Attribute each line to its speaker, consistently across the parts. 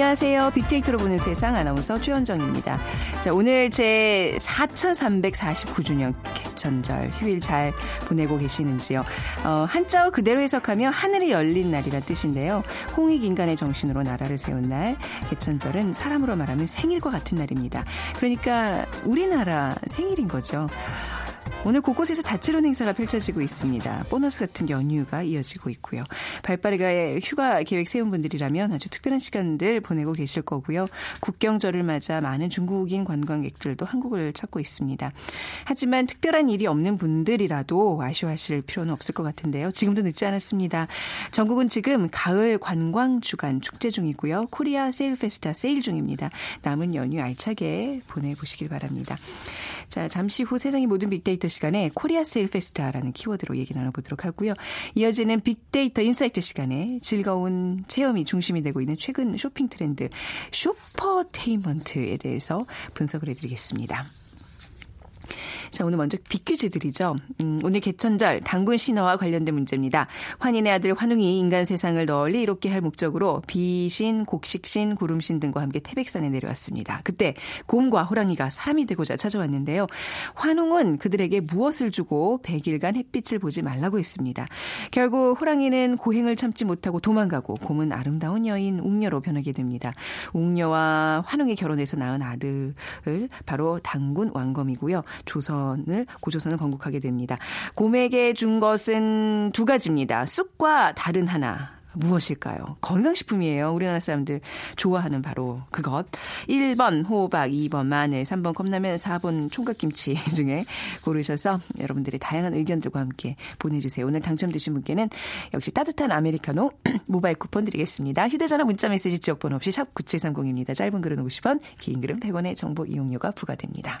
Speaker 1: 안녕하세요. 빅데이터로 보는 세상 아나운서 최현정입니다. 자, 오늘 제 4349주년 개천절 휴일 잘 보내고 계시는지요? 어, 한자어 그대로 해석하면 하늘이 열린 날이란 뜻인데요. 홍익 인간의 정신으로 나라를 세운 날, 개천절은 사람으로 말하면 생일과 같은 날입니다. 그러니까 우리나라 생일인 거죠. 오늘 곳곳에서 다채로운 행사가 펼쳐지고 있습니다. 보너스 같은 연휴가 이어지고 있고요. 발빠르게 휴가 계획 세운 분들이라면 아주 특별한 시간들 보내고 계실 거고요. 국경절을 맞아 많은 중국인 관광객들도 한국을 찾고 있습니다. 하지만 특별한 일이 없는 분들이라도 아쉬워하실 필요는 없을 것 같은데요. 지금도 늦지 않았습니다. 전국은 지금 가을 관광 주간 축제 중이고요. 코리아 세일 페스타 세일 중입니다. 남은 연휴 알차게 보내보시길 바랍니다. 자, 잠시 후 세상의 모든 빅데이터 시간에 코리아 세일 페스타라는 키워드로 얘기 나눠보도록 하고요. 이어지는 빅데이터 insight 시간에 즐거운 체험이 중심이 되고 있는 최근 쇼핑 트렌드 shoppertainment에 대해서 분석을 해드리겠습니다. 자, 오늘 먼저 빅퀴즈 드리죠. 음, 오늘 개천절 단군 신화와 관련된 문제입니다. 환인의 아들 환웅이 인간 세상을 널리 이롭게 할 목적으로 비신, 곡식신, 구름신 등과 함께 태백산에 내려왔습니다. 그때 곰과 호랑이가 사람이 되고자 찾아왔는데요. 환웅은 그들에게 무엇을 주고 100일간 햇빛을 보지 말라고 했습니다. 결국 호랑이는 고행을 참지 못하고 도망가고 곰은 아름다운 여인 웅녀로 변하게 됩니다. 웅녀와 환웅이 결혼해서 낳은 아들을 바로 당군 왕검이고요. 조선 조선을 고조선을 건국하게 됩니다. 곰에게 준 것은 두 가지입니다. 쑥과 다른 하나. 무엇일까요? 건강식품이에요. 우리나라 사람들 좋아하는 바로 그것. 1번 호박, 2번 마늘, 3번 컵라면, 4번 총각김치 중에 고르셔서 여러분들의 다양한 의견들과 함께 보내주세요. 오늘 당첨되신 분께는 역시 따뜻한 아메리카노 모바일 쿠폰 드리겠습니다. 휴대전화 문자메시지 지역번호 없이 샵 9730입니다. 짧은 글은 50원, 긴 글은 100원의 정보 이용료가 부과됩니다.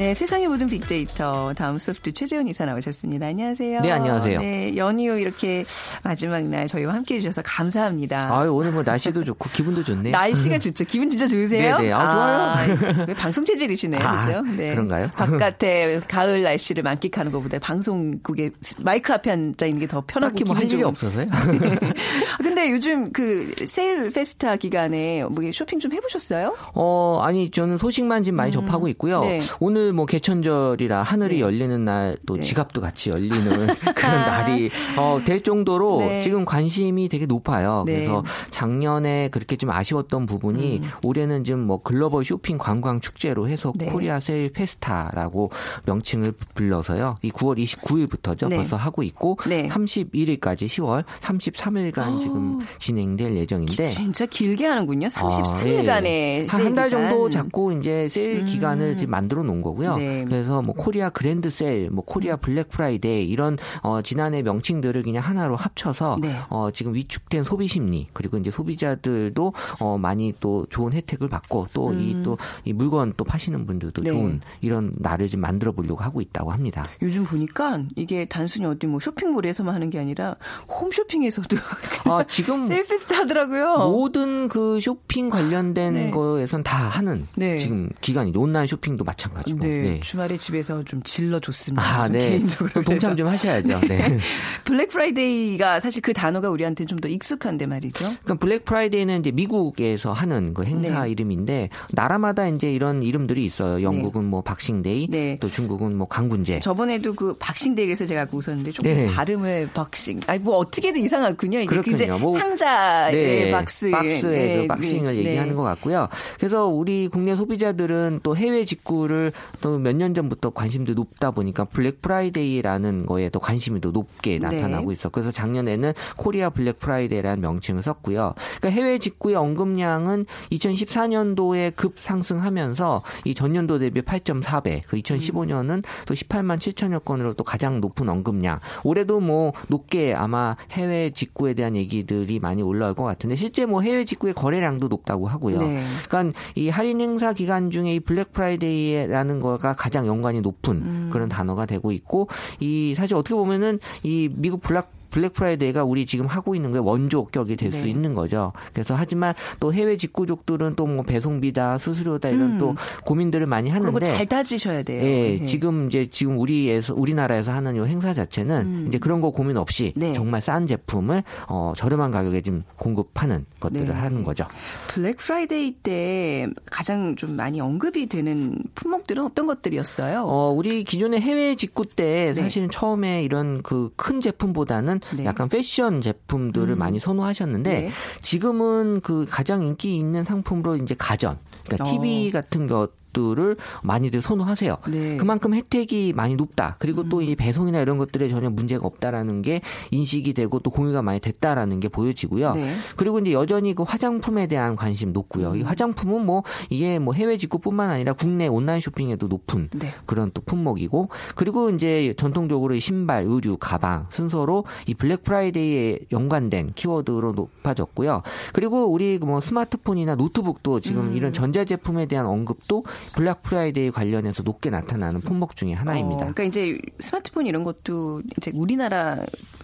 Speaker 1: 네, 세상의 모든 빅데이터 다음 소프트 최재훈 이사 나오셨습니다. 안녕하세요.
Speaker 2: 네, 안녕하세요.
Speaker 1: 네, 연휴 이렇게 마지막 날 저희와 함께 해주셔서 감사합니다.
Speaker 2: 아, 오늘 뭐 날씨도 좋고 기분도 좋네요.
Speaker 1: 날씨가 좋죠. 기분 진짜 좋으세요?
Speaker 2: 네, 네. 아, 좋아요.
Speaker 1: 아, 방송 체질이시네요,
Speaker 2: 아,
Speaker 1: 그죠? 네.
Speaker 2: 그런가요?
Speaker 1: 바깥에 가을 날씨를 만끽하는 것보다 방송국에 마이크 앞에 앉아 있는 게 더 편하고
Speaker 2: 딱히 뭐할 일이 없어서요.
Speaker 1: 근데 요즘 그 세일 페스타 기간에 뭐 쇼핑 좀 해보셨어요?
Speaker 2: 어, 아니 저는 소식만 지금 많이 음, 접하고 있고요. 네. 오늘 뭐 개천절이라 하늘이 네. 열리는 날 또 네. 지갑도 같이 열리는 그런 날이 어, 될 정도로 네. 지금 관심이 되게 높아요. 네. 그래서 작년에 그렇게 좀 아쉬웠던 부분이 음. 올해는 지금 뭐 글로벌 쇼핑 관광 축제로 해서 네. 코리아 세일 페스타라고 명칭을 불러서요. 이 9월 29일부터죠. 네. 벌써 하고 있고 31일까지 10월 33일간 오. 지금 진행될 예정인데
Speaker 1: 진짜 길게 하는군요. 33일간의 아, 예.
Speaker 2: 한달 정도 잡고 이제 세일 음. 기간을 지금 만들어 놓은 거고요. 네. 그래서 뭐 코리아 그랜드 세일, 뭐 코리아 블랙 프라이데이 이런 어 지난해 명칭들을 그냥 하나로 합쳐서 네. 어 지금 위축된 소비 심리 그리고 이제 소비자들도 어 많이 또 좋은 혜택을 받고 또 이 또이 음. 물건 또 파시는 분들도 네. 좋은 이런 날을 좀 만들어 보려고 하고 있다고 합니다.
Speaker 1: 요즘 보니까 이게 단순히 어디 뭐 쇼핑몰에서만 하는 게 아니라 홈쇼핑에서도 아, 지금 세일 페스타 하더라고요.
Speaker 2: 모든 그 쇼핑 관련된 네. 거에선 다 하는 네. 지금 기간이 온라인 쇼핑도 마찬가지고 네,
Speaker 1: 네. 주말에 집에서 좀 질러 줬습니다.
Speaker 2: 아, 네. 개인적으로 동참 좀 하셔야죠. 네.
Speaker 1: 블랙 프라이데이가 사실 그 단어가 우리한테는 좀 더 익숙한데 말이죠.
Speaker 2: 그러니까 블랙 프라이데이는 이제 미국에서 하는 그 행사 네. 이름인데 나라마다 이제 이런 이름들이 있어요. 영국은 네. 뭐 박싱데이, 네. 또 중국은 뭐 광군제.
Speaker 1: 저번에도 그 박싱데이에서 제가 웃었는데 조금 네. 발음을 boxing. 아니 뭐 어떻게든 이상하군요. 이게 이제 뭐 상자의 네. 박스,
Speaker 2: 박스의 그 boxing을 얘기하는 것 같고요. 그래서 우리 국내 소비자들은 또 해외 직구를 또 몇 년 전부터 관심도 높다 보니까 블랙 프라이데이라는 거에 더 관심이 더 높게 나타나고 있어. 그래서 작년에는 코리아 블랙 프라이데이 프라이데이라는 명칭을 썼고요. 그러니까 해외 직구의 언급량은 2014년도에 급 상승하면서 이 전년도 대비 8.4배, 그 2015년은 또 18만 7천여 건으로 또 가장 높은 언급량. 올해도 뭐 높게 아마 해외 직구에 대한 얘기들이 많이 올라올 것 같은데 실제 뭐 해외 직구의 거래량도 높다고 하고요. 네. 그러니까 이 할인 행사 기간 중에 이 블랙 프라이데이라는 거가 가장 연관이 높은 음. 그런 단어가 되고 있고 이 사실 어떻게 보면은 이 미국 블랙 블랙 프라이데이가 우리 지금 하고 있는 게 원조격이 될수 네. 있는 거죠. 그래서 하지만 또 해외 직구족들은 또 뭐 배송비다, 수수료다 이런 음. 또 고민들을 많이 하는데
Speaker 1: 그리고 잘 따지셔야 돼요.
Speaker 2: 예, 네. 지금 이제 지금 우리에서 우리나라에서 하는 요 행사 자체는 음. 이제 그런 거 고민 없이 네. 정말 싼 제품을 어, 저렴한 가격에 지금 공급하는 것들을 네. 하는 거죠.
Speaker 1: 블랙 프라이데이 때 가장 좀 많이 언급이 되는 품목들은 어떤 것들이었어요?
Speaker 2: 어, 우리 기존의 해외 직구 때 네. 사실은 처음에 이런 그 큰 제품보다는 네. 약간 패션 제품들을 음. 많이 선호하셨는데 네. 지금은 그 가장 인기 있는 상품으로 이제 가전, 그러니까 어. TV 같은 것 것들을 많이들 선호하세요. 네. 그만큼 혜택이 많이 높다. 그리고 음. 또이 배송이나 이런 것들에 전혀 문제가 없다라는 게 인식이 되고 또 공유가 많이 됐다라는 게 보여지고요. 네. 그리고 이제 여전히 그 화장품에 대한 관심 높고요. 음. 이 화장품은 뭐 이게 뭐 해외 직구뿐만 아니라 국내 온라인 쇼핑에도 높은 네. 그런 또 품목이고 그리고 이제 전통적으로 신발, 의류, 가방 순서로 이 블랙 프라이데이에 연관된 키워드로 높아졌고요. 그리고 우리 뭐 스마트폰이나 노트북도 지금 음. 이런 전자제품에 대한 언급도 블랙 프라이데이 관련해서 높게 나타나는 품목 중의 하나입니다. 어,
Speaker 1: 그러니까 이제 스마트폰 이런 것도 이제 우리나라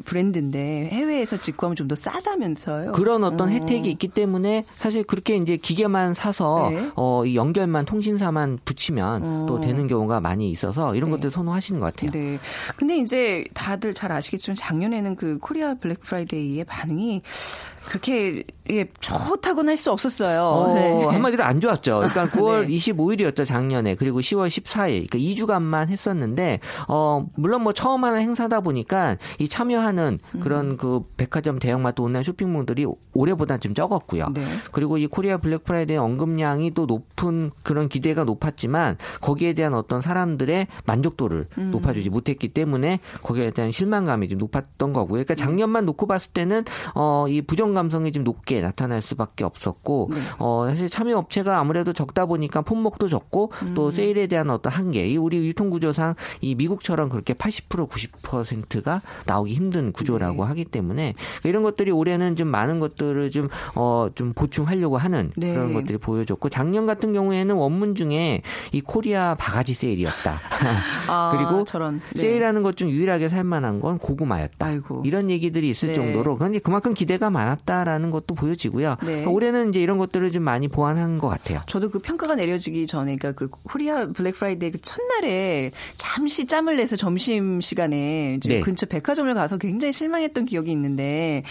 Speaker 1: 브랜드인데 해외에서 직구하면 좀 더 싸다면서요.
Speaker 2: 그런 어떤 어. 혜택이 있기 때문에 사실 그렇게 이제 기계만 사서 네. 어, 이 연결만 통신사만 붙이면 어. 또 되는 경우가 많이 있어서 이런 네. 것들 선호하시는 것 같아요. 네.
Speaker 1: 근데 이제 다들 잘 아시겠지만 작년에는 그 코리아 블랙 프라이데이의 반응이 그렇게 예, 좋다고는 할 수 없었어요. 어,
Speaker 2: 네. 한마디로 안 좋았죠. 그러니까 9월 네. 25일이었죠 작년에 그리고 10월 14일 그러니까 2주간만 했었는데 어 물론 뭐 처음 하는 행사다 보니까 이 참여하는 그런 음. 그 백화점 대형마트 온라인 쇼핑몰들이 올해보다 좀 적었고요. 네. 그리고 이 코리아 블랙 프라이데이 언급량이 또 높은 그런 기대가 높았지만 거기에 대한 어떤 사람들의 만족도를 음. 높여주지 못했기 때문에 거기에 대한 실망감이 좀 높았던 거고요. 그러니까 작년만 놓고 봤을 때는 어이 부정 감성이 좀 높게 나타날 수밖에 없었고 네. 어 사실 참여 업체가 아무래도 적다 보니까 품목도 적고 음. 또 세일에 대한 어떤 한계 이 우리 유통 구조상 이 미국처럼 그렇게 80% 90%가 나오기 힘든 구조라고 네. 하기 때문에 이런 것들이 올해는 좀 많은 것들을 좀 어좀 좀 보충하려고 하는 네. 그런 것들이 보여졌고 작년 같은 경우에는 원문 중에 이 코리아 바가지 세일이었다. 아, 그리고 저런. 네. 세일하는 것 중 유일하게 살만한 건 고구마였다. 아이고. 이런 얘기들이 있을 네. 정도로 그런데 그만큼 기대가 많았 다. 있다라는 것도 보여지고요. 네. 올해는 이제 이런 것들을 좀 많이 보완한 것 같아요.
Speaker 1: 저도 그 평가가 내려지기 전에 그러니까 그 코리아 블랙 프라이데이 그 첫날에 잠시 짬을 내서 점심 시간에 네. 근처 백화점을 가서 굉장히 실망했던 기억이 있는데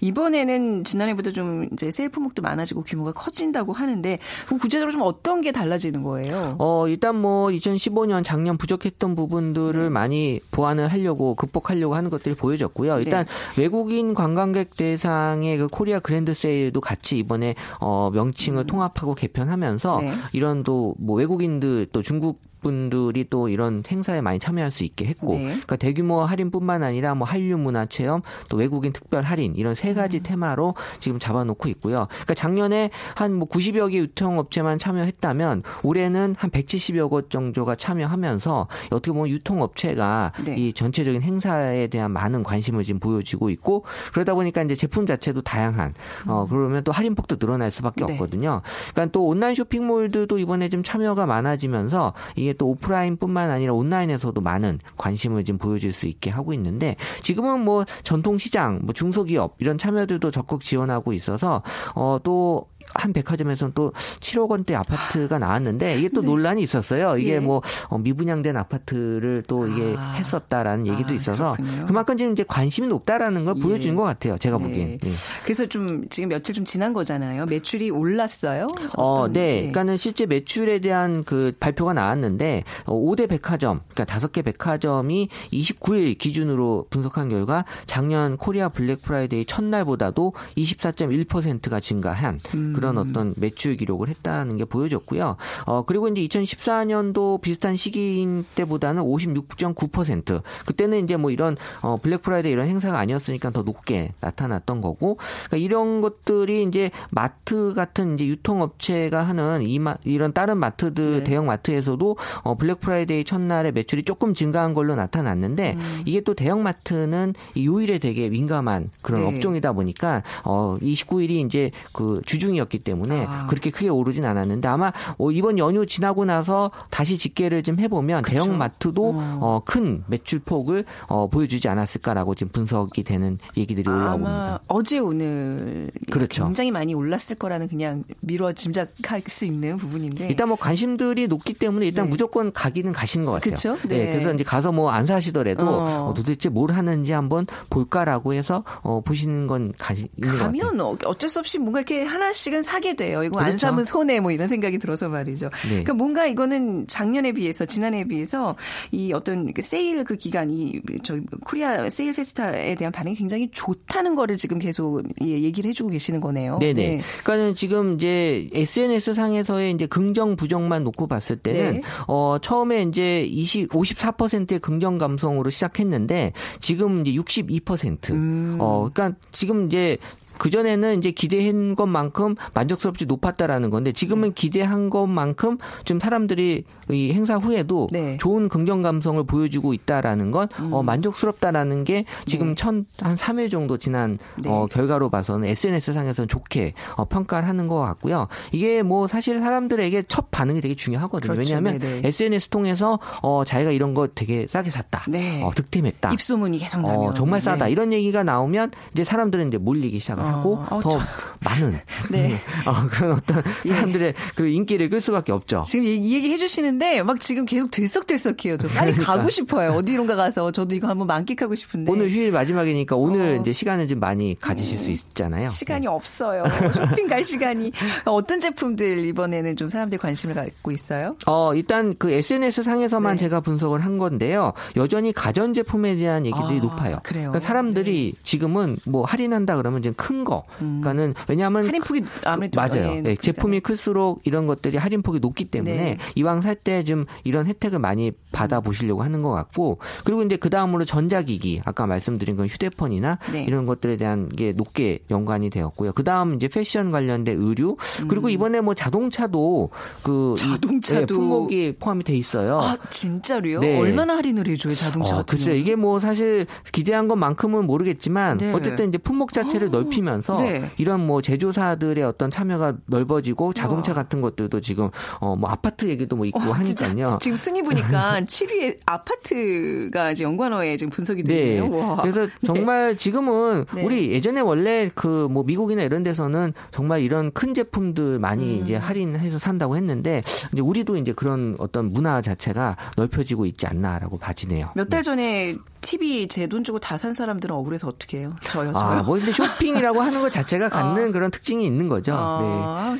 Speaker 1: 이번에는 지난해보다 좀 이제 세일 품목도 많아지고 규모가 커진다고 하는데 그 구체적으로 좀 어떤 게 달라지는 거예요?
Speaker 2: 어 일단 뭐 2015년 작년 부족했던 부분들을 네. 많이 보완을 하려고 극복하려고 하는 것들이 보여졌고요. 일단 네. 외국인 관광객 대상의 그 코리아 그랜드 세일도 같이 이번에 어 명칭을 음. 통합하고 개편하면서 네. 이런 또 뭐 외국인들 또 중국 분들이 또 이런 행사에 많이 참여할 수 있게 했고, 네. 그러니까 대규모 할인뿐만 아니라 뭐 한류 문화 체험, 또 외국인 특별 할인 이런 세 가지 음. 테마로 지금 잡아놓고 있고요. 그러니까 작년에 한 뭐 90여 개 유통업체만 참여했다면 올해는 한 170여 곳 정도가 참여하면서 어떻게 보면 유통업체가 네. 이 전체적인 행사에 대한 많은 관심을 지금 보여주고 있고 그러다 보니까 이제 제품 자체도 다양한 어 음. 그러면 또 할인폭도 늘어날 수밖에 네. 없거든요. 그러니까 또 온라인 쇼핑몰들도 이번에 좀 참여가 많아지면서 이게 또 오프라인뿐만 아니라 온라인에서도 많은 관심을 지금 보여줄 수 있게 하고 있는데 지금은 뭐 전통 시장, 뭐 중소기업 이런 참여들도 적극 지원하고 있어서 어 또 한 백화점에서는 또 7억 원대 아파트가 나왔는데 이게 또 네. 논란이 있었어요. 이게 예. 뭐 어, 미분양된 아파트를 또 이게 아. 했었다라는 얘기도 아, 있어서 그렇군요. 그만큼 지금 이제 관심이 높다라는 걸 예. 보여주는 것 같아요. 제가 네. 보기엔. 네.
Speaker 1: 그래서 좀 지금 며칠 좀 지난 거잖아요. 매출이 올랐어요?
Speaker 2: 어, 네. 그러니까는 실제 매출에 대한 그 발표가 나왔는데 5대 어, 백화점, 그러니까 5개 백화점이 29일 기준으로 분석한 결과 작년 코리아 블랙 프라이데이 첫날보다도 24.1%가 증가한 음. 그런 어떤 매출 기록을 했다는 게 보여졌고요. 어, 그리고 이제 2014년도 비슷한 시기인 때보다는 56.9% 그때는 이제 뭐 이런 어, 블랙 프라이데이 이런 행사가 아니었으니까 더 높게 나타났던 거고 그러니까 이런 것들이 이제 마트 같은 이제 유통업체가 하는 이마, 이런 다른 마트들 네. 대형 마트에서도 어, 블랙 프라이데이 첫날에 매출이 조금 증가한 걸로 나타났는데 음. 이게 또 대형 마트는 요일에 되게 민감한 그런 네. 업종이다 보니까 어 29일이 이제 그 주중이었기 때문에 아. 그렇게 크게 오르진 않았는데 아마 어, 이번 연휴 지나고 나서 다시 집계를 좀 해보면 그쵸. 대형 마트도 어. 어, 큰 매출 폭을 어, 보여주지 않았을까라고 지금 분석이 되는 얘기들이 올라오고 있습니다.
Speaker 1: 어제 오늘 그렇죠. 굉장히 많이 올랐을 거라는 그냥 미뤄 짐작할 수 있는 부분인데
Speaker 2: 일단 뭐 관심들이 높기 때문에 일단 네. 무조건 가기는 가시는 것 같아요.
Speaker 1: 그렇죠. 네.
Speaker 2: 네. 그래서 이제 가서 뭐 안 사시더라도 어. 어. 도대체 뭘 하는지 한번 볼까라고 해서 어, 보시는 건 가시.
Speaker 1: 가면 어쩔 수 없이 뭔가 이렇게 하나씩은 사게 돼요. 이거 그렇죠. 안 사면 손해 뭐 이런 생각이 들어서 말이죠. 네. 그러니까 뭔가 이거는 작년에 비해서 지난해에 비해서 이 어떤 그 세일 그 기간이 저 코리아 세일 페스타에 대한 반응이 굉장히 좋다는 거를 지금 계속 예, 얘기를 해주고 계시는 거네요.
Speaker 2: 네네. 네. 그러니까는 지금 이제 SNS 상에서의 이제 긍정 부정만 놓고 봤을 때는 네. 어 처음에 이제 20 54%의 긍정 감성으로 시작했는데 지금 이제 62%. 음. 어 그러니까 지금 이제 그 전에는 이제 기대한 것만큼 만족스럽지 높았다라는 건데 지금은 네. 기대한 것만큼 좀 사람들이 이 행사 후에도 네. 좋은 긍정 감성을 보여주고 있다라는 건 음. 어, 만족스럽다라는 게 지금 네. 천한 3회 정도 지난 네. 어, 결과로 봐서는 SNS 상에서는 좋게 어, 평가를 하는 것 같고요. 이게 뭐 사실 사람들에게 첫 반응이 되게 중요하거든요. 그렇죠. 왜냐하면 네네. SNS 통해서 어, 자기가 이런 거 되게 싸게 샀다. 네. 어, 득템했다.
Speaker 1: 입소문이 계속 나면
Speaker 2: 어, 정말 싸다. 네. 이런 얘기가 나오면 이제 사람들은 이제 몰리기 시작을 하고 어, 더 저... 많은 네. 어, 그런 어떤 예. 사람들의 예. 그 인기를 끌 수밖에 없죠.
Speaker 1: 지금 이 얘기 해주시는 하는데 막 지금 계속 들썩들썩해요. 저 빨리 그러니까. 가고 싶어요. 어디론가 가서 저도 이거 한번 만끽하고 싶은데.
Speaker 2: 오늘 휴일 마지막이니까 오늘 어. 이제 시간을 좀 많이 가지실 수 있잖아요.
Speaker 1: 시간이 네. 없어요. 쇼핑 갈 시간이 어떤 제품들 이번에는 좀 사람들이 관심을 갖고 있어요?
Speaker 2: 어 일단 그 SNS 상에서만 네. 제가 분석을 한 건데요. 여전히 가전 제품에 대한 얘기들이 아, 높아요. 그래요. 그러니까 사람들이 네. 지금은 뭐 할인한다 그러면 좀큰 거. 음. 그러니까는 왜냐하면
Speaker 1: 할인폭이 아무래도
Speaker 2: 맞아요. 네, 제품이 클수록 이런 것들이 할인폭이 높기 때문에 네. 이왕 살때 때좀 이런 혜택을 많이 받아 보시려고 하는 것 같고 그리고 이제 그 다음으로 전자기기 아까 말씀드린 건 휴대폰이나 네. 이런 것들에 대한 게 높게 연관이 되었고요. 그 다음 이제 패션 관련된 의류 그리고 음. 이번에 뭐 자동차도 그 자동차도 네, 품목이 포함이 돼 있어요.
Speaker 1: 아 진짜로요? 네. 얼마나 할인을 해줘요 자동차? 어,
Speaker 2: 글쎄 이게 뭐 사실 기대한 것만큼은 모르겠지만 네. 어쨌든 이제 품목 자체를 넓히 면서 네. 이런 뭐 제조사들의 어떤 참여가 넓어지고 자동차 같은 것들도 지금 어 뭐 아파트 얘기도 뭐 있고 어, 하니까요.
Speaker 1: 지금 순위 보니까 7위에 아파트가 이제 연관어에 지금 분석이 되네요. 네.
Speaker 2: 그래서 네. 정말 지금은 네. 우리 예전에 원래 그 뭐 미국이나 이런 데서는 정말 이런 큰 제품들 많이 음. 이제 할인해서 산다고 했는데 이제 우리도 이제 그런 어떤 문화 자체가 넓혀지고 있지 않나라고 봐지네요.
Speaker 1: 몇 달 전에 TV 제 돈 주고 다 산 사람들은 억울해서 어떻게 해요? 저요, 저요.
Speaker 2: 아, 뭐 근데 쇼핑이라고 하는 것 자체가 갖는 아. 그런 특징이 있는 거죠.
Speaker 1: 아, 네.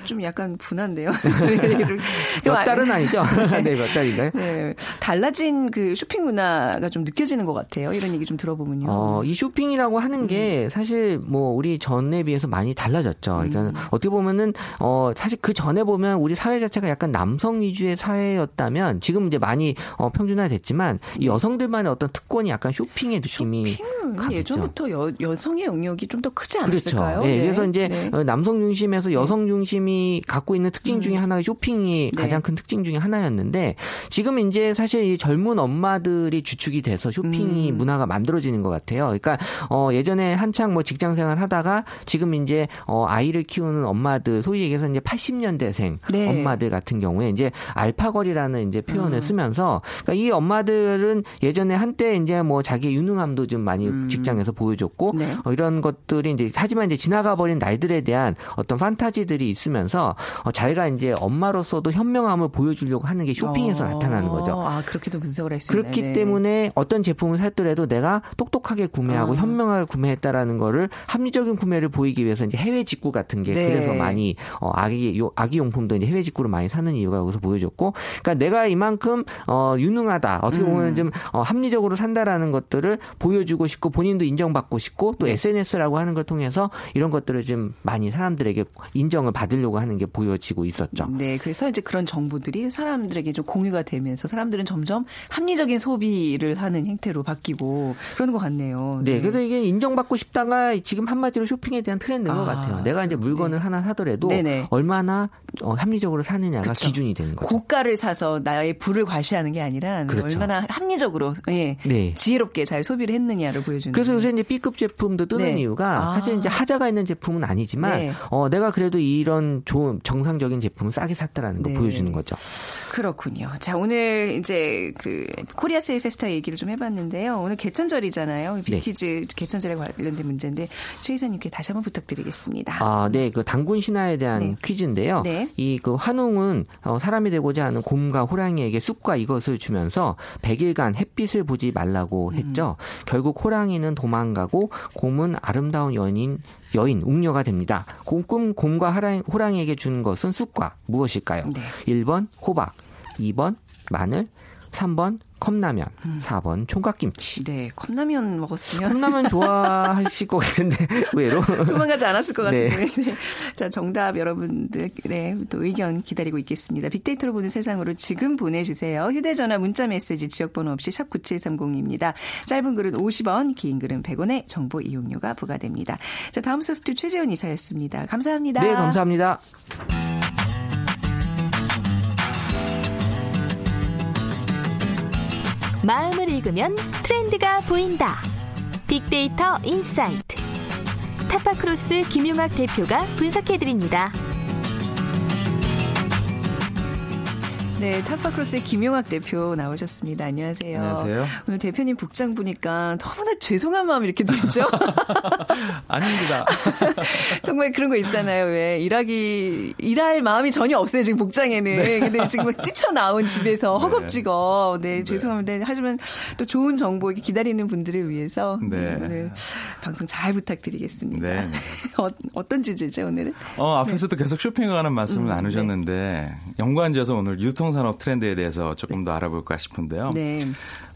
Speaker 1: 아, 좀 약간 분한데요.
Speaker 2: 몇 달은 아니죠. 네, 몇 달인가요? 네.
Speaker 1: 달라진 그 쇼핑 문화가 좀 느껴지는 것 같아요. 이런 얘기 좀 들어보면요.
Speaker 2: 어, 이 쇼핑이라고 하는 게 음. 사실 뭐 우리 전에 비해서 많이 달라졌죠. 그러니까 음. 어떻게 보면은 어, 사실 그 전에 보면 우리 사회 자체가 약간 남성 위주의 사회였다면 지금 이제 많이 어, 평준화됐지만 이 네. 여성들만의 어떤 특권이 약간 쇼핑의 느낌이
Speaker 1: 쇼핑은 예전부터 여, 여성의 영역이 좀 더 크지 않았을까요?
Speaker 2: 그렇죠. 네. 네. 그래서 이제 네. 어, 남성 중심에서 네. 여성 중심이 갖고 있는 특징 중에 음. 하나가 쇼핑이 네. 가장 큰 특징 중에 하나였는데 지금 이제 사실 이 젊은 엄마들이 주축이 돼서 쇼핑이 음. 문화가 만들어지는 것 같아요. 그러니까 어 예전에 한창 뭐 직장 생활 하다가 지금 이제 어 아이를 키우는 엄마들 소위 얘기해서 이제 80년대생 네. 엄마들 같은 경우에 이제 알파걸이라는 이제 표현을 음. 쓰면서 그러니까 이 엄마들은 예전에 한때 이제 뭐뭐 자기의 유능함도 좀 많이 음. 직장에서 보여줬고 네. 어, 이런 것들이 이제 하지만 이제 지나가 버린 날들에 대한 어떤 판타지들이 있으면서 어, 자기가 이제 엄마로서도 현명함을 보여주려고 하는 게 쇼핑에서 어. 나타나는 거죠.
Speaker 1: 아 그렇게도 분석을 할 수
Speaker 2: 있네. 그렇기 네. 때문에 어떤 제품을 샀더라도 내가 똑똑하게 구매하고 어. 현명하게 구매했다라는 거를 합리적인 구매를 보이기 위해서 이제 해외 직구 같은 게 네. 그래서 많이 어, 아기 아기 용품도 이제 해외 직구를 많이 사는 이유가 여기서 보여줬고, 그러니까 내가 이만큼 어, 유능하다 어떻게 보면 음. 좀 어, 합리적으로 산다라는 것들을 보여주고 싶고 본인도 인정받고 싶고 또 네. SNS라고 하는 걸 통해서 이런 것들을 좀 많이 사람들에게 인정을 받으려고 하는 게 보여지고 있었죠.
Speaker 1: 네, 그래서 이제 그런 정보들이 사람들에게 좀 공유가 되면서 사람들은 점점 합리적인 소비를 하는 행태로 바뀌고 그러는 것 같네요.
Speaker 2: 네, 네. 그래서 이게 인정받고 싶다가 지금 한마디로 쇼핑에 대한 트렌드인 아, 것 같아요. 내가 이제 물건을 네. 하나 사더라도 네네. 얼마나 어, 합리적으로 사느냐가 그쵸. 기준이 되는 거죠.
Speaker 1: 고가를 사서 나의 부를 과시하는 게 아니라 그렇죠. 얼마나 합리적으로 예, 네. 지혜롭게 잘 소비를 했느냐를 보여주는.
Speaker 2: 그래서 요새 이제 B급 제품도 뜨는 네. 이유가 아. 사실 이제 하자가 있는 제품은 아니지만 네. 어, 내가 그래도 이런 좋은 정상적인 제품을 싸게 샀다라는 거 네. 보여주는 거죠.
Speaker 1: 그렇군요. 자 오늘 이제 그 코리아 세일 페스타 얘기를 좀 해봤는데요. 오늘 개천절이잖아요. 비퀴즈 네. 개천절에 관련된 문제인데 최 이사님께 다시 한번 부탁드리겠습니다.
Speaker 2: 아, 네, 그 단군 신화에 대한 네. 퀴즈인데요. 네. 이그 환웅은 어, 사람이 되고자 하는 곰과 호랑이에게 쑥과 이것을 주면서 100일간 햇빛을 보지 말라고 음. 했죠. 음. 결국 호랑이는 도망가고 곰은 아름다운 여인 여인, 웅녀가 됩니다. 곰꿈 곰과 호랑이에게 준 것은 쑥과 무엇일까요? 네. 1번 호박, 2번 마늘, 3번 컵라면, 음. 4번 총각김치.
Speaker 1: 네, 컵라면 먹었으면
Speaker 2: 컵라면 좋아하실 것 같은데 왜로
Speaker 1: 도망가지 않았을 것 네. 같은데. 네. 자, 정답 여러분들의 또 의견 기다리고 있겠습니다. 빅데이터로 보는 세상으로 지금 보내주세요. 휴대전화, 문자메시지, 지역번호 없이 샵 #9730입니다. 짧은 글은 50원, 긴 글은 100원의 정보 이용료가 부과됩니다. 자, 다음 소프트 최재원 이사였습니다. 감사합니다.
Speaker 2: 네, 감사합니다.
Speaker 3: 마음을 읽으면 트렌드가 보인다. 빅데이터 insight. 타파크로스 김용학 대표가 분석해드립니다.
Speaker 1: 네, 타파크로스의 김용학 대표 나오셨습니다. 안녕하세요.
Speaker 4: 안녕하세요.
Speaker 1: 오늘 대표님 복장 보니까 너무나 죄송한 마음 이렇게 들죠?
Speaker 4: 아닙니다.
Speaker 1: 정말 그런 거 있잖아요. 왜 일하기 일할 마음이 전혀 없어요. 지금 복장에는. 네. 근데 지금 막 뛰쳐나온 집에서 네. 허겁지겁. 네, 네. 죄송합니다. 하지만 또 좋은 정보 기다리는 분들을 위해서 네. 오늘 방송 잘 부탁드리겠습니다. 네. 어, 떤 주제죠 오늘은?
Speaker 4: 어 앞에서도 계속 쇼핑에 관한 말씀을 음, 나누셨는데 연관지어서 오늘 유통 산업 트렌드에 대해서 조금 더 알아볼까 싶은데요. 네.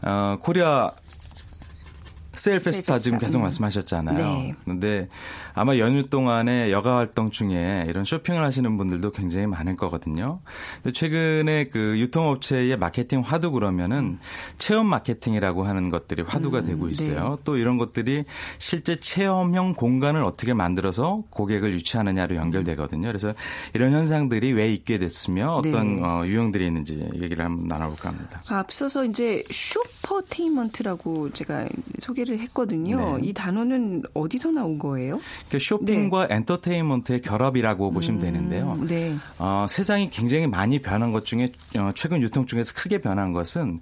Speaker 4: 어, 코리아 세일 페스타 지금 계속 음. 말씀하셨잖아요. 네. 근데 아마 연휴 동안에 여가 활동 중에 이런 쇼핑을 하시는 분들도 굉장히 많을 거거든요. 근데 최근에 그 유통업체의 마케팅 화두 그러면은 체험 마케팅이라고 하는 것들이 화두가 음, 되고 있어요. 네. 또 이런 것들이 실제 체험형 공간을 어떻게 만들어서 고객을 유치하느냐로 연결되거든요. 그래서 이런 현상들이 왜 있게 됐으며 어떤 네. 어, 유형들이 있는지 얘기를 한번 나눠볼까 합니다.
Speaker 1: 앞서서 이제 shoppertainment라고 제가 소개를 했거든요. 네. 이 단어는 어디서 나온 거예요?
Speaker 4: 그러니까 쇼핑과 네. 엔터테인먼트의 결합이라고 음, 보시면 되는데요. 네. 어, 세상이 굉장히 많이 변한 것 중에 어, 최근 유통 중에서 크게 변한 것은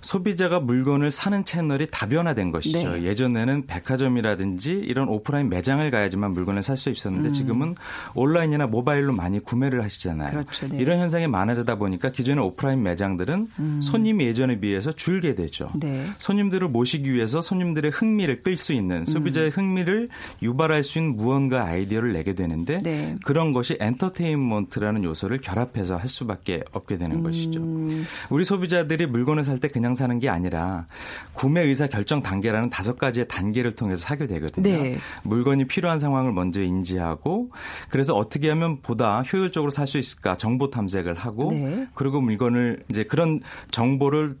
Speaker 4: 소비자가 물건을 사는 채널이 다변화된 것이죠. 네. 예전에는 백화점이라든지 이런 오프라인 매장을 가야지만 물건을 살 수 있었는데 음. 지금은 온라인이나 모바일로 많이 구매를 하시잖아요. 그렇죠, 네. 이런 현상이 많아지다 보니까 기존의 오프라인 매장들은 음. 손님이 예전에 비해서 줄게 되죠. 네. 손님들을 모시기 위해서 손님들 의 흥미를 끌 수 있는 소비자의 음. 흥미를 유발할 수 있는 무언가 아이디어를 내게 되는데 네. 그런 것이 엔터테인먼트라는 요소를 결합해서 할 수밖에 없게 되는 것이죠. 음. 우리 소비자들이 물건을 살 때 그냥 사는 게 아니라 구매 의사 결정 단계라는 다섯 가지의 단계를 통해서 하게 되거든요. 네. 물건이 필요한 상황을 먼저 인지하고 그래서 어떻게 하면 보다 효율적으로 살 수 있을까 정보 탐색을 하고 네. 그리고 물건을 이제 그런 정보를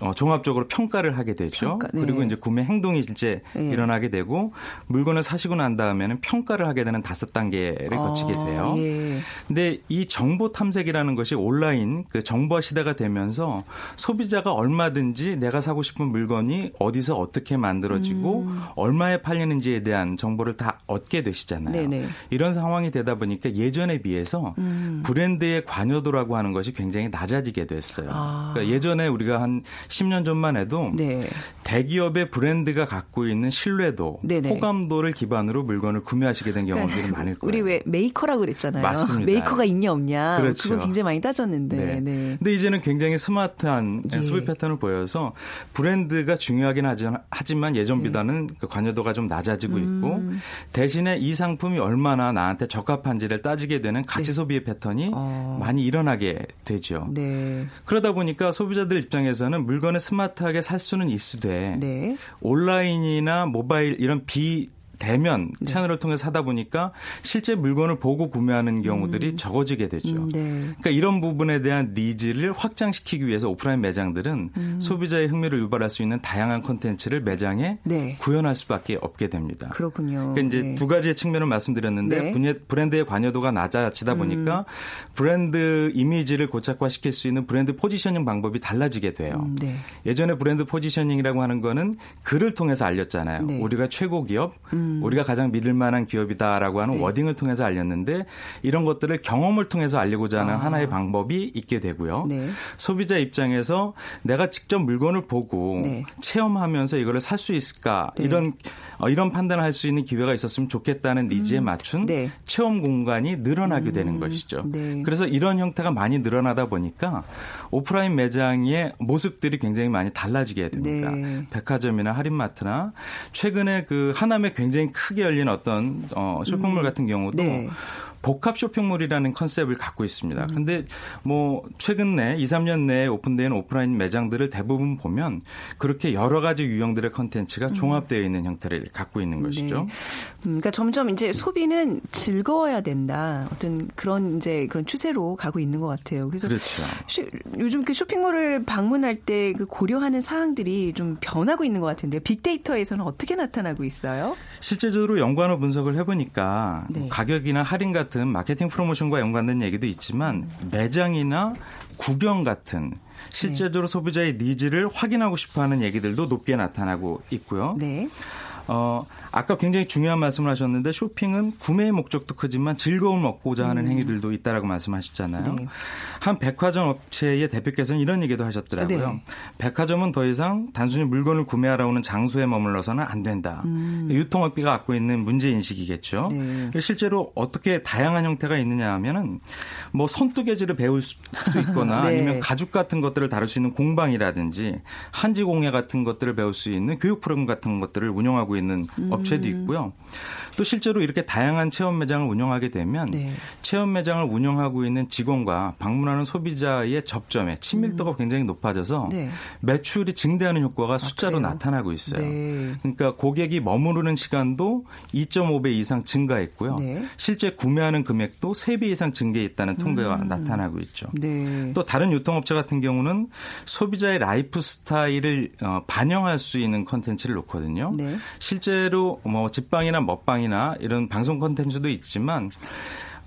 Speaker 4: 어, 종합적으로 평가를 하게 되죠. 평가, 네. 그리고 이제 구매 행동이 실제 네. 일어나게 되고 물건을 사시고 난 다음에는 평가를 하게 되는 다섯 단계를 아, 거치게 돼요. 예. 근데 이 정보 탐색이라는 것이 온라인 그 정보화 시대가 되면서 소비자가 얼마든지 내가 사고 싶은 물건이 어디서 어떻게 만들어지고 음. 얼마에 팔리는지에 대한 정보를 다 얻게 되시잖아요. 네네. 이런 상황이 되다 보니까 예전에 비해서 음. 브랜드의 관여도라고 하는 것이 굉장히 낮아지게 됐어요. 아. 그러니까 예전에 우리가 한 10년 전만 해도 네. 대기업의 브랜드가 갖고 있는 신뢰도, 네네. 호감도를 기반으로 물건을 구매하시게 된 경우들이 그러니까 많을 거예요.
Speaker 1: 우리 왜 메이커라고 그랬잖아요. 맞습니다. 메이커가 있냐 없냐. 그렇죠. 그거 굉장히 많이 따졌는데. 네.
Speaker 4: 네. 근데 이제는 굉장히 스마트한 예. 소비 패턴을 보여서 브랜드가 중요하긴 하지만 예전보다는 네. 그 관여도가 좀 낮아지고 있고 음. 대신에 이 상품이 얼마나 나한테 적합한지를 따지게 되는 가치 네. 소비의 패턴이 어. 많이 일어나게 되죠. 네. 그러다 보니까 소비자들 입장에서는 물건을 스마트하게 살 수는 있으되 네. 온라인이나 모바일 이런 비 대면 네. 채널을 통해 사다 보니까 실제 물건을 보고 구매하는 경우들이 음. 적어지게 되죠. 음, 네. 그러니까 이런 부분에 대한 needs를 확장시키기 위해서 오프라인 매장들은 음. 소비자의 흥미를 유발할 수 있는 다양한 콘텐츠를 매장에 네. 구현할 수밖에 없게 됩니다.
Speaker 1: 그렇군요.
Speaker 4: 그러니까 이제 네. 두 가지의 측면을 말씀드렸는데 네. 브랜드의 관여도가 낮아지다 음. 보니까 브랜드 이미지를 고착화시킬 수 있는 브랜드 positioning 방법이 달라지게 돼요. 음, 네. 예전에 브랜드 포지셔닝이라고 하는 거는 글을 통해서 알렸잖아요. 우리가 최고 기업 음. 우리가 가장 믿을 만한 기업이다라고 하는 네. 워딩을 통해서 알렸는데 이런 것들을 경험을 통해서 알리고자 하는 아. 하나의 방법이 있게 되고요. 네. 소비자 입장에서 내가 직접 물건을 보고 네. 체험하면서 이거를 살 수 있을까 네. 이런 어, 이런 판단을 할 수 있는 기회가 있었으면 좋겠다는 니즈에 음. 맞춘 네. 체험 공간이 늘어나게 음. 되는 것이죠. 네. 그래서 이런 형태가 많이 늘어나다 보니까 오프라인 매장의 모습들이 굉장히 많이 달라지게 됩니다. 백화점이나 할인마트나 최근에 그 하남에 굉장히 굉장히 크게 열린 어떤 어, 쇼핑몰 음. 같은 경우도 네. 복합 쇼핑몰이라는 컨셉을 갖고 있습니다. 음. 근데 뭐 최근 내 2, 3년 내에 오픈된 오프라인 매장들을 대부분 보면 그렇게 여러 가지 유형들의 컨텐츠가 음. 종합되어 있는 형태를 갖고 있는 것이죠. 네.
Speaker 1: 그러니까 점점 이제 소비는 즐거워야 된다. 어떤 그런 이제 그런 추세로 가고 있는 것 같아요. 그래서 그렇죠. 쇼, 요즘 그 쇼핑몰을 방문할 때 그 고려하는 사항들이 좀 변하고 있는 것 같은데 빅데이터에서는 어떻게 나타나고 있어요?
Speaker 4: 실제적으로 연관어 분석을 해보니까 네. 가격이나 할인 같은 마케팅 프로모션과 연관된 얘기도 있지만 매장이나 구경 같은 실제적으로 네. 소비자의 needs를 확인하고 싶어 하는 얘기들도 높게 나타나고 있고요. 네. 어, 아까 굉장히 중요한 말씀을 하셨는데 쇼핑은 구매의 목적도 크지만 즐거움을 얻고자 하는 음. 행위들도 있다라고 말씀하셨잖아요. 네. 한 백화점 업체의 대표께서는 이런 얘기도 하셨더라고요. 네. 백화점은 더 이상 단순히 물건을 구매하러 오는 장소에 머물러서는 안 된다. 음. 유통업계가 갖고 있는 문제 인식이겠죠. 네. 실제로 어떻게 다양한 형태가 있느냐 하면은 뭐 손뜨개질을 배울 수 있거나 네. 아니면 가죽 같은 것들을 다룰 수 있는 공방이라든지 한지 공예 같은 것들을 배울 수 있는 교육 프로그램 같은 것들을 운영하고 있는 음. 업체도 있고요. 또 실제로 이렇게 다양한 체험 매장을 운영하게 되면 네. 체험 매장을 운영하고 있는 직원과 방문하는 소비자의 접점에 친밀도가 음. 굉장히 높아져서 네. 매출이 증대하는 효과가 아, 숫자로 아, 나타나고 있어요. 네. 그러니까 고객이 머무르는 시간도 2.5배 이상 증가했고요. 네. 실제 구매하는 금액도 3배 이상 증가했다는 통계가 음. 나타나고 있죠. 네. 또 다른 유통업체 같은 경우는 소비자의 라이프 스타일을 어, 반영할 수 있는 컨텐츠를 놓거든요. 네. 실제로 뭐 집방이나 먹방이나 이런 방송 콘텐츠도 있지만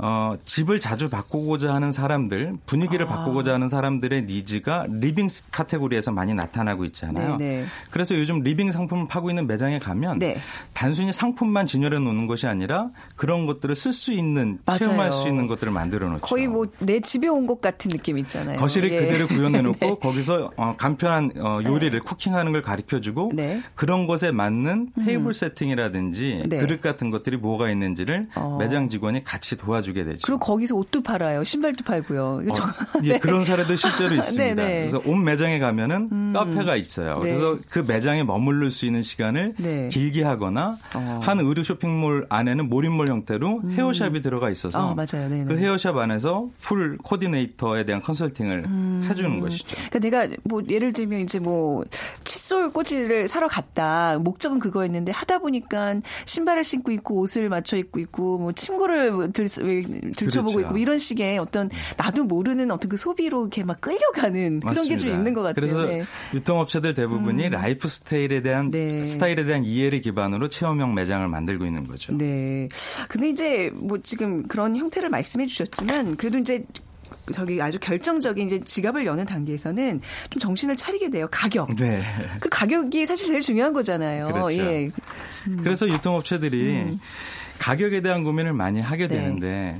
Speaker 4: 어, 집을 자주 바꾸고자 하는 사람들, 분위기를 아. 바꾸고자 하는 사람들의 needs가 living 카테고리에서 많이 나타나고 있잖아요. 네네. 네. 그래서 요즘 living 상품을 팔고 있는 매장에 가면 네. 단순히 상품만 진열해 놓는 것이 아니라 그런 것들을 쓸 수 있는 맞아요. 체험할 수 있는 것들을 만들어 놓죠.
Speaker 1: 거의 뭐 내 집에 온 것 같은 느낌 있잖아요.
Speaker 4: 거실을 예. 그대로 구현해 놓고 네. 거기서 어, 간편한 어, 요리를 네. cooking하는 걸 가르쳐 주고 네. 그런 것에 맞는 테이블 음. 세팅이라든지 네. 그릇 같은 것들이 뭐가 있는지를 어. 매장 직원이 같이 도와주고 주게 되죠.
Speaker 1: 그리고 거기서 옷도 팔아요. 신발도 팔고요.
Speaker 4: 어, 예, 그런 사례도 실제로 있습니다. 네, 네. 그래서 옷 매장에 가면은 음. 카페가 있어요. 네. 그래서 그 매장에 머무를 수 있는 시간을 네. 길게 하거나 어. 한 의류 쇼핑몰 안에는 몰입몰 형태로 음. 헤어샵이 들어가 있어서 어, 맞아요. 그 헤어샵 안에서 풀 코디네이터에 대한 컨설팅을 음. 해주는 것이죠.
Speaker 1: 그러니까 내가 뭐 예를 들면 이제 뭐 칫솔 꽂이를 사러 갔다. 목적은 그거였는데 하다 보니까 신발을 신고 있고 옷을 맞춰 입고 있고 뭐 침구를 들 들춰보고 그렇죠. 있고 이런 식의 어떤 나도 모르는 어떤 그 소비로 이렇게 막 끌려가는. 그런 게 좀 있는 것 같아요.
Speaker 4: 그래서 네. 유통업체들 대부분이 음. 라이프 스타일에 대한 네. 스타일에 대한 이해를 기반으로 체험형 매장을 만들고 있는 거죠.
Speaker 1: 네. 근데 이제 뭐 지금 그런 형태를 말씀해 주셨지만 그래도 이제 저기 아주 결정적인 이제 지갑을 여는 단계에서는 좀 정신을 차리게 돼요. 가격. 네. 그 가격이 사실 제일 중요한 거잖아요.
Speaker 4: 그렇죠. 예. 음. 그래서 유통업체들이 음. 가격에 대한 고민을 많이 하게 네. 되는데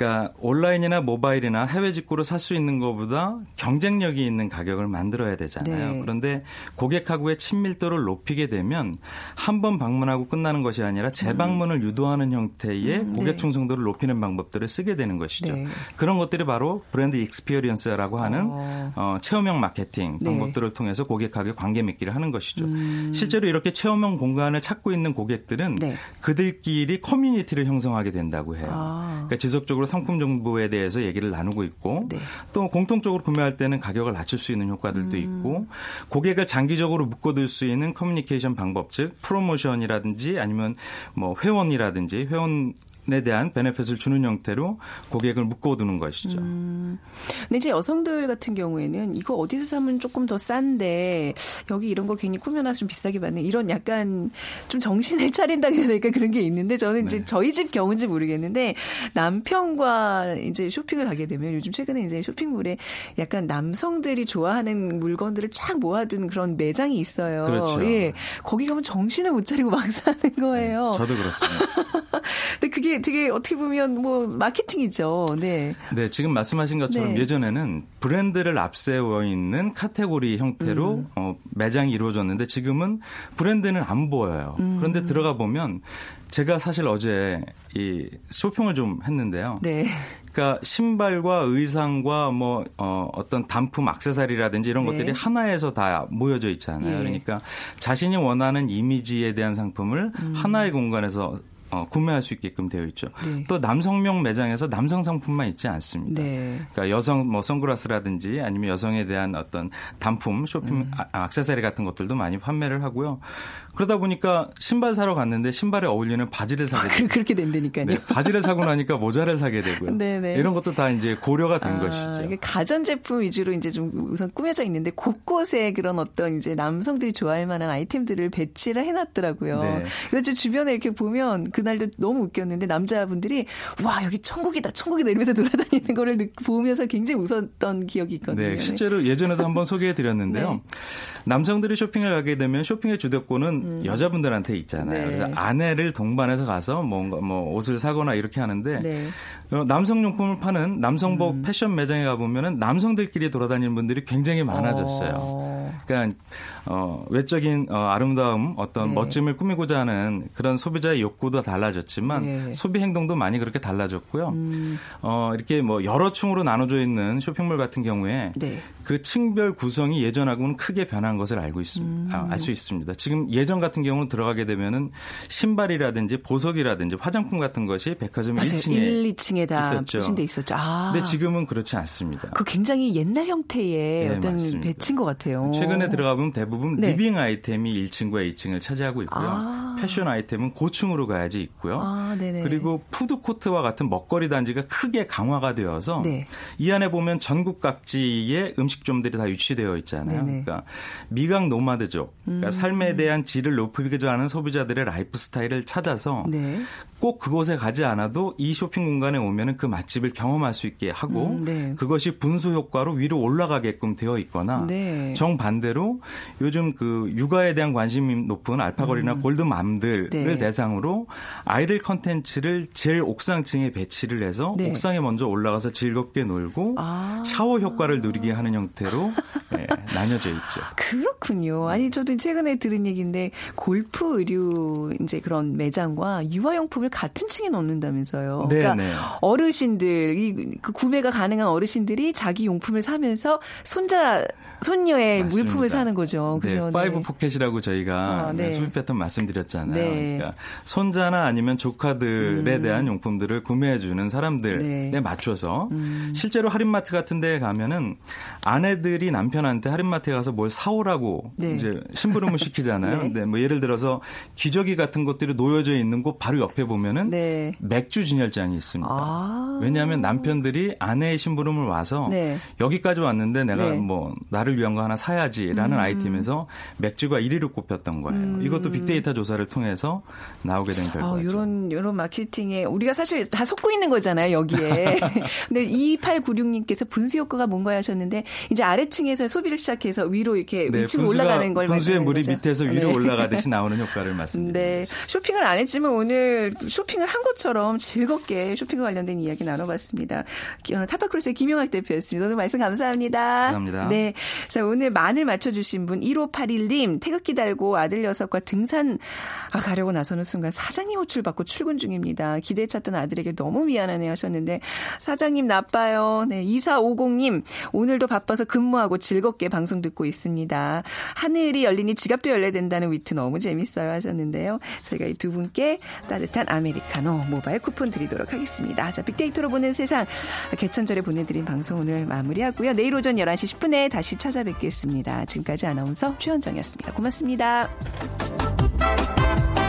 Speaker 4: 그러니까 온라인이나 모바일이나 해외 직구로 살 수 있는 것보다 경쟁력이 있는 가격을 만들어야 되잖아요. 네. 그런데 고객하고의 친밀도를 높이게 되면 한 번 방문하고 끝나는 것이 아니라 재방문을 음. 유도하는 형태의 음, 고객 네. 충성도를 높이는 방법들을 쓰게 되는 것이죠. 네. 그런 것들이 바로 brand experience라고 하는 어. 어, 체험형 마케팅 네. 방법들을 통해서 고객하고 관계 맺기를 하는 것이죠. 음. 실제로 이렇게 체험형 공간을 찾고 있는 고객들은 네. 그들끼리 커뮤니티를 형성하게 된다고 해요. 아. 그러니까 지속적으로 상품 정보에 대해서 얘기를 나누고 있고 네. 또 공통적으로 구매할 때는 가격을 낮출 수 있는 효과들도 음. 있고 고객을 장기적으로 묶어둘 수 있는 커뮤니케이션 방법 즉 프로모션이라든지 아니면 뭐 회원이라든지 회원 에 대한 베네핏을 주는 형태로 고객을 묶어두는 것이죠. 음.
Speaker 1: 근데 이제 여성들 같은 경우에는 이거 어디서 사면 조금 더 싼데 여기 이런 거 괜히 꾸며놔서 좀 비싸게 받는 이런 약간 좀 정신을 차린다 그래야 될까 그런 게 있는데 저는 이제 네. 저희 집 경우인지 모르겠는데 남편과 이제 쇼핑을 가게 되면 요즘 최근에 이제 쇼핑몰에 약간 남성들이 좋아하는 물건들을 쫙 모아둔 그런 매장이 있어요.
Speaker 4: 그렇죠.
Speaker 1: 예. 거기 가면 정신을 못 차리고 막 사는 거예요.
Speaker 4: 저도 그렇습니다.
Speaker 1: 근데 그게 되게 어떻게 보면 뭐 마케팅이죠. 네.
Speaker 4: 네, 지금 말씀하신 것처럼 네. 예전에는 브랜드를 앞세워 있는 카테고리 형태로 음. 어, 매장이 이루어졌는데 지금은 브랜드는 안 보여요. 음. 그런데 들어가 보면 제가 사실 어제 이 쇼핑을 좀 했는데요. 네. 그러니까 신발과 의상과 뭐 어, 어떤 단품 액세서리라든지 이런 네. 것들이 하나에서 다 모여져 있잖아요. 네. 그러니까 자신이 원하는 이미지에 대한 상품을 음. 하나의 공간에서 어, 구매할 수 있게끔 되어 있죠. 네. 또 남성용 매장에서 남성 상품만 있지 않습니다. 네. 그러니까 여성 뭐 선글라스라든지 아니면 여성에 대한 어떤 단품, 쇼핑, 음. 아, 액세서리 같은 것들도 많이 판매를 하고요. 그러다 보니까 신발 사러 갔는데 신발에 어울리는 바지를 사게
Speaker 1: 되고 그렇게 된다니까요. 네,
Speaker 4: 바지를 사고 나니까 모자를 사게 되고요. 네네. 이런 것도 다 이제 고려가 된 아, 것이죠.
Speaker 1: 가전 제품 위주로 이제 좀 우선 꾸며져 있는데 곳곳에 그런 어떤 이제 남성들이 좋아할 만한 아이템들을 배치를 해놨더라고요. 네. 그래서 좀 주변에 이렇게 보면 그 날도 너무 웃겼는데 남자분들이 와 여기 천국이다 천국이다 이러면서 돌아다니는 거를 보면서 굉장히 웃었던 기억이 있거든요.
Speaker 4: 네, 실제로 예전에도 한번 소개해드렸는데요. 네. 남성들이 쇼핑을 가게 되면 쇼핑의 주도권은 음. 여자분들한테 있잖아요. 네. 그래서 아내를 동반해서 가서 뭔가 뭐 옷을 사거나 이렇게 하는데 네. 어, 남성용품을 파는 남성복 음. 패션 매장에 가보면은 남성들끼리 돌아다니는 분들이 굉장히 많아졌어요. 어. 그러니까 어, 외적인 어, 아름다움, 어떤 네. 멋짐을 꾸미고자 하는 그런 소비자의 욕구도 달라졌지만 네. 소비 행동도 많이 그렇게 달라졌고요. 음. 어, 이렇게 뭐 여러 층으로 나눠져 있는 쇼핑몰 같은 경우에 네. 그 층별 구성이 예전하고는 크게 변한 것을 알고 있습니다. 음. 아, 알수 있습니다. 지금 예전 같은 경우는 들어가게 되면은 신발이라든지 보석이라든지 화장품 같은 것이 백화점 맞아요. 1층에
Speaker 1: 1, 2층에 다 있었죠. 돼 있었죠.
Speaker 4: 아. 근데 지금은 그렇지 않습니다.
Speaker 1: 그 굉장히 옛날 형태의 네, 어떤 맞습니다. 배치인 것 같아요.
Speaker 4: 최근에 들어가 보면 대부분 네. living 아이템이 1층과 2층을 차지하고 있고요. 아. 패션 아이템은 고층으로 가야지 있고요. 아, 그리고 푸드 코트와 같은 먹거리 단지가 크게 강화가 되어서 네. 이 안에 보면 전국 각지의 음식점들이 다 위치되어 있잖아요. 네네. 그러니까 미각 노마드족, 그러니까 음. 삶에 대한 질을 높이고자 하는 소비자들의 라이프 스타일을 찾아서 네. 꼭 그곳에 가지 않아도 이 쇼핑 공간에 오면은 그 맛집을 경험할 수 있게 하고 음, 네. 그것이 분수 효과로 위로 올라가게끔 되어 있거나 네. 정반대로 요즘 그 육아에 대한 관심이 높은 알파걸이나 음. 골드맘 들을 네. 대상으로 아이들 컨텐츠를 제일 옥상층에 배치를 해서 네. 옥상에 먼저 올라가서 즐겁게 놀고 아. 샤워 효과를 누리게 하는 형태로 네, 나뉘어져 있죠.
Speaker 1: 그렇군요. 아니 저도 최근에 들은 얘기인데 골프 의류 이제 그런 매장과 유아용품을 같은 층에 넣는다면서요. 네, 그러니까 네. 어르신들 이 그 구매가 가능한 어르신들이 자기 용품을 사면서 손자 손녀의 맞습니다. 물품을 사는 거죠. 그죠?
Speaker 4: 네, five pocket이라고 저희가 아, 네. 소비 패턴 말씀드렸잖아요. 네. 그러니까 손자나 아니면 조카들에 음. 대한 용품들을 구매해 주는 사람들에 네. 맞춰서 음. 실제로 할인마트 같은 데 가면은 아내들이 남편한테 할인마트에 가서 뭘 사오라고 네. 이제 심부름을 시키잖아요. 네. 뭐 예를 들어서 기저귀 같은 것들이 놓여져 있는 곳 바로 옆에 보면은 네. 맥주 진열장이 있습니다. 아. 왜냐하면 남편들이 아내의 심부름을 와서 여기까지 왔는데 내가 뭐 나를 위한 거 하나 사야지라는 음. 아이템에서 맥주가 1위로 꼽혔던 거예요. 음. 이것도 빅데이터 조사를 통해서 나오게 된 결과죠. 어,
Speaker 1: 이런 이런 마케팅에 우리가 사실 다 속고 있는 거잖아요 여기에. 근데 2896님께서 분수 효과가 뭔가 하셨는데 이제 아래층에서 소비를 시작해서 위로 이렇게 네, 위층 올라가는 걸
Speaker 4: 분수의 물이 거죠. 밑에서 위로 네. 올라가듯이 나오는 효과를 말씀드립니다. 네,
Speaker 1: 쇼핑을 안 했지만 오늘 쇼핑을 한 것처럼 즐겁게 쇼핑과 관련된 이야기 나눠봤습니다. 어, 타파크로스의 김용학 대표였습니다. 오늘 말씀 감사합니다.
Speaker 4: 감사합니다.
Speaker 1: 네, 자 오늘 만을 맞춰주신 분 1581님 태극기 달고 아들 녀석과 등산 아, 가려고 나서는 순간 사장님 호출 받고 출근 중입니다. 기대 찾던 아들에게 너무 미안하네 하셨는데 사장님 나빠요. 네, 2450님 오늘도 바빠서 근무하고 즐겁게 방송 듣고 있습니다. 하늘이 열리니 지갑도 열려야 된다는 위트 너무 재밌어요 하셨는데요. 저희가 이 두 분께 따뜻한 아메리카노 모바일 쿠폰 드리도록 하겠습니다. 자, 빅데이터로 보는 세상 개천절에 보내드린 방송 오늘 마무리하고요. 내일 오전 11시 10분에 다시 찾아뵙겠습니다. 지금까지 아나운서 최원정이었습니다. 고맙습니다. Bye.